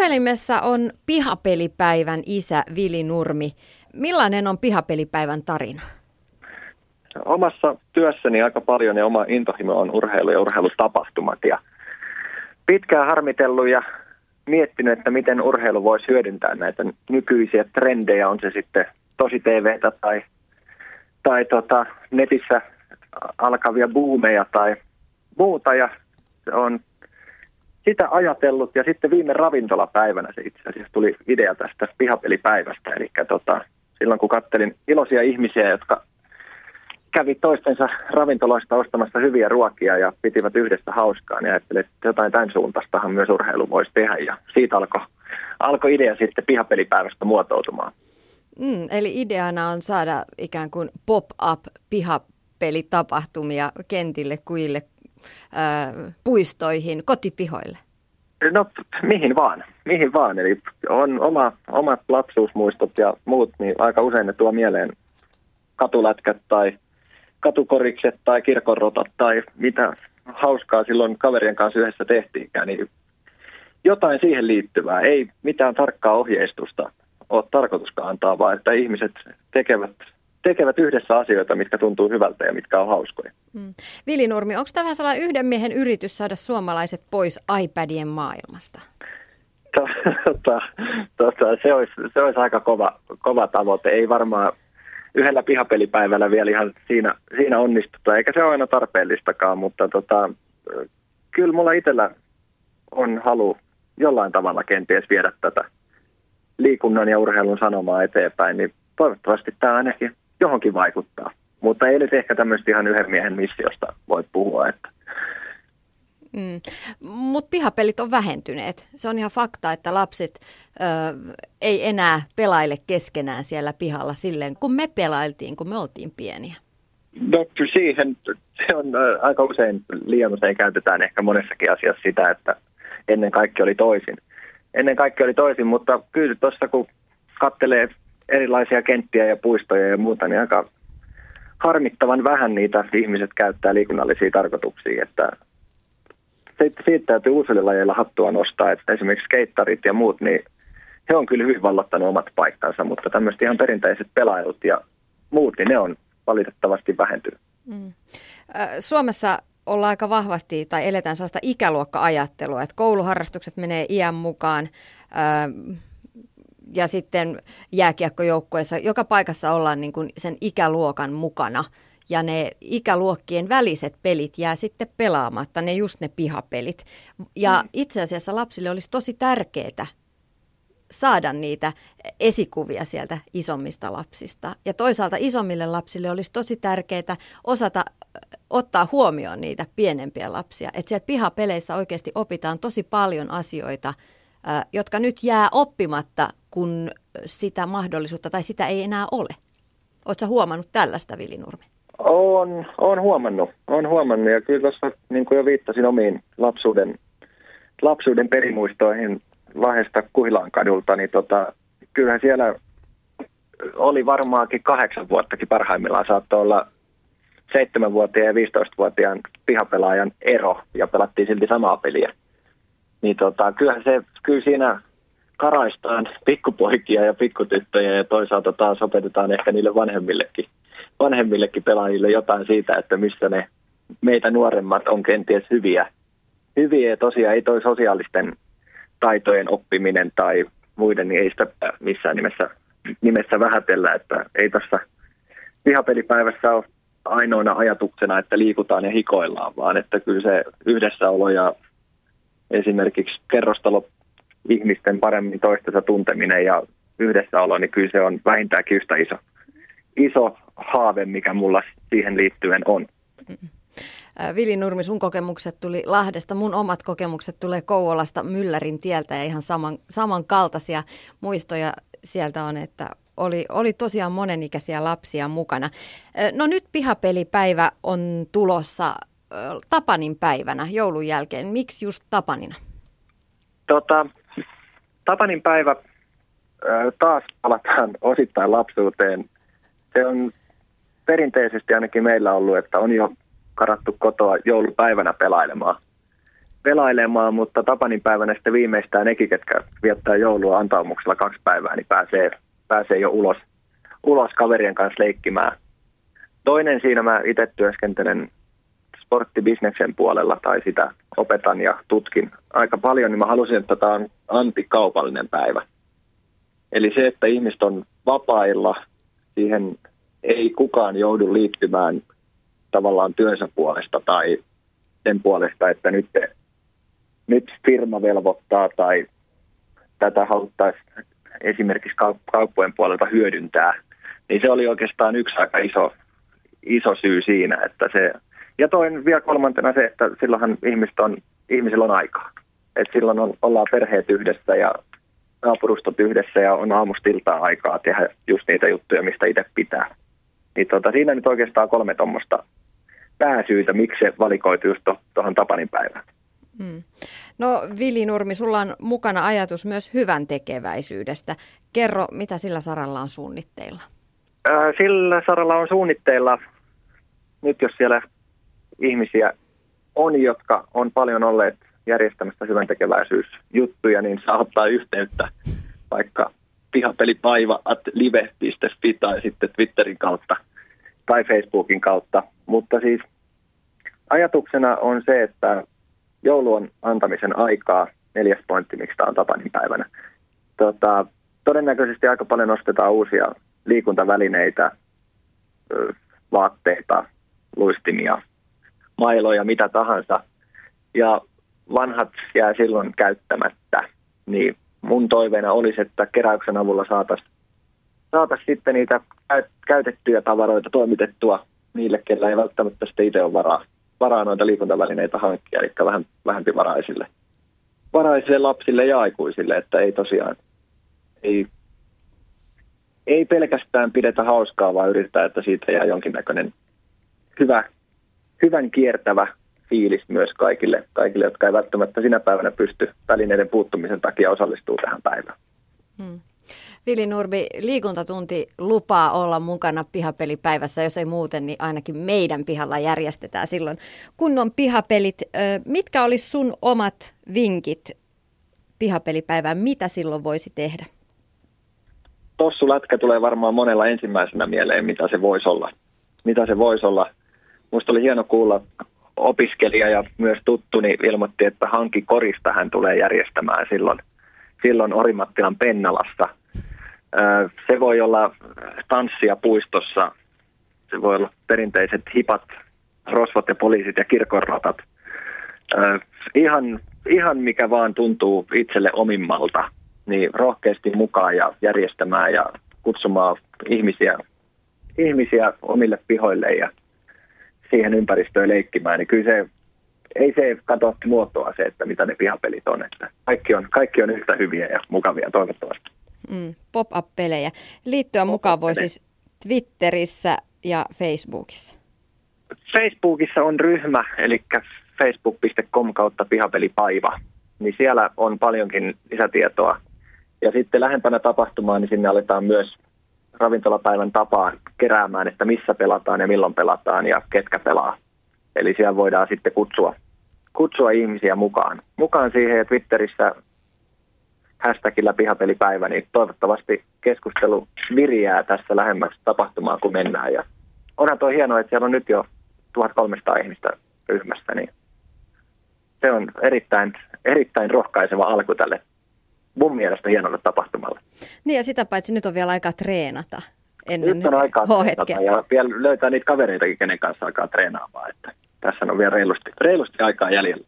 Puhelimessa on pihapelipäivän isä Vili Nurmi. Millainen on pihapelipäivän tarina? Omassa työssäni aika paljon ja oma intohimo on urheilu ja urheilutapahtumat. Ja pitkään harmitellut ja miettinyt, että miten urheilu voisi hyödyntää näitä nykyisiä trendejä, on se sitten tosi TVtä tai, tai tota, netissä alkavia buumeja tai muuta. Ja on sitä ajatellut ja sitten viime ravintolapäivänä se itse asiassa tuli idea tästä pihapelipäivästä. Eli tota, silloin kun kattelin iloisia ihmisiä, jotka kävi toistensa ravintoloista ostamassa hyviä ruokia ja pitivät yhdessä hauskaa, niin ajattelin, että jotain tämän suuntaistahan myös urheilu voisi tehdä. Ja siitä alkoi alko idea sitten pihapelipäivästä muotoutumaan. Mm, eli ideana on saada ikään kuin pop-up pihapelitapahtumia kentille, kuille, puistoihin, kotipihoille. No mihin vaan, mihin vaan. Eli on oma, omat lapsuusmuistot ja muut, niin aika usein ne tuo mieleen katulätkät tai katukorikset tai kirkonrotat tai mitä hauskaa silloin kaverien kanssa yhdessä tehtiinkään, niin jotain siihen liittyvää. Ei mitään tarkkaa ohjeistusta ole tarkoituskaan antaa, vaan että ihmiset tekevät, tekevät yhdessä asioita, mitkä tuntuu hyvältä ja mitkä on hauskoja. Hmm. Vili Nurmi, onko tämä sellainen yhden miehen yritys saada suomalaiset pois iPadien maailmasta? Tota, tota, se, olisi, se olisi aika kova, kova tavoite. Ei varmaan yhdellä pihapelipäivällä vielä ihan siinä, siinä onnistuta, eikä se ole aina tarpeellistakaan, mutta tota, kyllä mulla itsellä on halu jollain tavalla kenties viedä tätä liikunnan ja urheilun sanomaa eteenpäin, niin toivottavasti tämä ainakin johonkin vaikuttaa. Mutta ei nyt ehkä tämmöistä ihan yhden miehen missiosta voi puhua, että Mm. Mutta pihapelit on vähentyneet. Se on ihan fakta, että lapset ö, ei enää pelaile keskenään siellä pihalla silleen, kun me pelailtiin, kun me oltiin pieniä. No siihen se on aika usein, liian usein käytetään ehkä monessakin asiassa sitä, että ennen kaikki oli toisin. Ennen kaikki oli toisin, mutta kyllä tuossa kun kattelee erilaisia kenttiä ja puistoja ja muuta, niin aika harmittavan vähän niitä ihmiset käyttää liikunnallisia tarkoituksia, että siitä täytyy uusille lajeilla hattua nostaa, että esimerkiksi skeittarit ja muut, niin he on kyllä hyvin vallottanut omat paikkansa, mutta tämmöiset ihan perinteiset pelailut ja muut, niin ne on valitettavasti vähentynyt. Mm. Suomessa ollaan aika vahvasti tai eletään sellaista ikäluokka-ajattelua, että kouluharrastukset menee iän mukaan ja sitten jääkiekkojoukkueessa, joka paikassa ollaan niin kuin sen ikäluokan mukana – ja ne ikäluokkien väliset pelit jää sitten pelaamatta, ne just ne pihapelit. Ja mm. itse asiassa lapsille olisi tosi tärkeää saada niitä esikuvia sieltä isommista lapsista. Ja toisaalta isommille lapsille olisi tosi tärkeää osata ottaa huomioon niitä pienempiä lapsia. Että siellä pihapeleissä oikeasti opitaan tosi paljon asioita, jotka nyt jää oppimatta, kun sitä mahdollisuutta tai sitä ei enää ole. Oletko huomannut tällaista, Vili Nurmi? On, on huomannut, on huomannut ja kyllä tuossa niin kuin jo viittasin omiin lapsuuden, lapsuuden perimuistoihin Lahdesta Kuhilaan kadulta, niin tota, kyllähän siellä oli varmaankin kahdeksan vuottakin parhaimmillaan saattoi olla seitsemänvuotiaan ja 15-vuotiaan pihapelaajan ero ja pelattiin silti samaa peliä. Niin tota, kyllähän se, kyllä siinä karaistaan pikkupoikia ja pikkutyttöjä ja toisaalta taas opetetaan ehkä niille vanhemmillekin vanhemmillekin pelaajille jotain siitä, että missä ne meitä nuoremmat on kenties hyviä. Hyviä ja tosiaan ei toi sosiaalisten taitojen oppiminen tai muiden, niin ei sitä missään nimessä, nimessä vähätellä, että ei tässä vihapelipäivässä ole ainoana ajatuksena, että liikutaan ja hikoillaan, vaan että kyllä se yhdessäolo ja esimerkiksi kerrostalo ihmisten paremmin toistensa tunteminen ja yhdessäolo, niin kyllä se on vähintäänkin yhtä iso iso haave, mikä mulla siihen liittyen on. Vili Nurmi, sun kokemukset tuli Lahdesta, mun omat kokemukset tulee Kouvolasta Myllärin tieltä ja ihan saman, samankaltaisia muistoja sieltä on, että oli, oli tosiaan monenikäisiä lapsia mukana. No nyt pihapelipäivä on tulossa Tapanin päivänä joulun jälkeen. Miksi just Tapanina? Tota, Tapanin päivä taas palataan osittain lapsuuteen se on perinteisesti ainakin meillä ollut, että on jo karattu kotoa joulupäivänä pelailemaan. pelailemaan, mutta Tapanin päivänä sitten viimeistään nekin, ketkä viettää joulua antaumuksella kaksi päivää, niin pääsee, pääsee jo ulos, ulos kaverien kanssa leikkimään. Toinen siinä mä itse työskentelen sporttibisneksen puolella tai sitä opetan ja tutkin aika paljon, niin mä halusin, että tämä on antikaupallinen päivä. Eli se, että ihmiset on vapailla, siihen ei kukaan joudu liittymään tavallaan työnsä puolesta tai sen puolesta, että nyt, nyt firma velvoittaa tai tätä haluttaisiin esimerkiksi kauppojen puolelta hyödyntää, niin se oli oikeastaan yksi aika iso, iso syy siinä, että se, ja toinen vielä kolmantena se, että silloinhan ihmiset on, ihmisillä on aikaa. että silloin on, ollaan perheet yhdessä ja naapurustot yhdessä ja on aamustiltaa aikaa tehdä just niitä juttuja, mistä itse pitää. Niin tota, siinä nyt oikeastaan kolme tuommoista pääsyitä, miksi se valikoitu just tuohon Tapanin päivään. Hmm. No Vili Nurmi, sulla on mukana ajatus myös hyvän tekeväisyydestä. Kerro, mitä sillä saralla on suunnitteilla? Ää, sillä saralla on suunnitteilla, nyt jos siellä ihmisiä on, jotka on paljon olleet järjestämässä hyvän tekeväisyysjuttuja, niin saa ottaa yhteyttä vaikka pihapelipaiva at live.fi tai sitten Twitterin kautta tai Facebookin kautta. Mutta siis ajatuksena on se, että joulu on antamisen aikaa, neljäs pointti, miksi tämä on Tapanin päivänä. Tota, todennäköisesti aika paljon nostetaan uusia liikuntavälineitä, vaatteita, luistimia, mailoja, mitä tahansa. Ja vanhat jää silloin käyttämättä, niin mun toiveena olisi, että keräyksen avulla saataisiin saatais sitten niitä käytettyjä tavaroita toimitettua niille, kellä ei välttämättä sitten itse ole varaa, varaa noita liikuntavälineitä hankkia, eli vähän vähempi varaisille, varaisille lapsille ja aikuisille, että ei tosiaan, ei, ei pelkästään pidetä hauskaa, vaan yritetään, että siitä jää jonkinnäköinen hyvä, hyvän kiertävä fiilis myös kaikille, kaikille, jotka ei välttämättä sinä päivänä pysty välineiden puuttumisen takia osallistuu tähän päivään. Hmm. Vili Nurbi, liikuntatunti lupaa olla mukana pihapelipäivässä, jos ei muuten, niin ainakin meidän pihalla järjestetään silloin kunnon pihapelit. Mitkä olisi sun omat vinkit pihapelipäivään? Mitä silloin voisi tehdä? Tossulätkä tulee varmaan monella ensimmäisenä mieleen, mitä se voisi olla. Mitä se voisi olla. Minusta oli hieno kuulla opiskelija ja myös tuttuni ilmoitti, että hanki korista hän tulee järjestämään silloin, silloin Orimattilan Pennalassa. Se voi olla tanssia puistossa, se voi olla perinteiset hipat, rosvot ja poliisit ja kirkonratat. Ihan, ihan mikä vaan tuntuu itselle omimmalta, niin rohkeasti mukaan ja järjestämään ja kutsumaan ihmisiä, ihmisiä omille pihoille ja siihen ympäristöön leikkimään, niin kyllä se ei se katso muotoa se, että mitä ne pihapelit on. Että kaikki, on kaikki on yhtä hyviä ja mukavia toivottavasti. Mm, pop-up-pelejä. Liittyä Pop-up mukaan voi siis Twitterissä ja Facebookissa. Facebookissa on ryhmä, eli facebook.com kautta pihapelipaiva. Niin siellä on paljonkin lisätietoa. Ja sitten lähempänä tapahtumaa, niin sinne aletaan myös ravintolapäivän tapaan keräämään, että missä pelataan ja milloin pelataan ja ketkä pelaa. Eli siellä voidaan sitten kutsua, kutsua ihmisiä mukaan. Mukaan siihen ja Twitterissä hashtagillä pihapelipäivä, niin toivottavasti keskustelu viriää tässä lähemmäksi tapahtumaa, kun mennään. Ja onhan tuo hienoa, että siellä on nyt jo 1300 ihmistä ryhmässä, niin se on erittäin, erittäin rohkaiseva alku tälle mun mielestä hienolle tapahtumalle. Niin ja sitä paitsi nyt on vielä aikaa treenata. Ennen nyt on aikaa treenata ja vielä löytää niitä kavereitakin, kenen kanssa aikaa treenaamaan. Että tässä on vielä reilusti, reilusti aikaa jäljellä.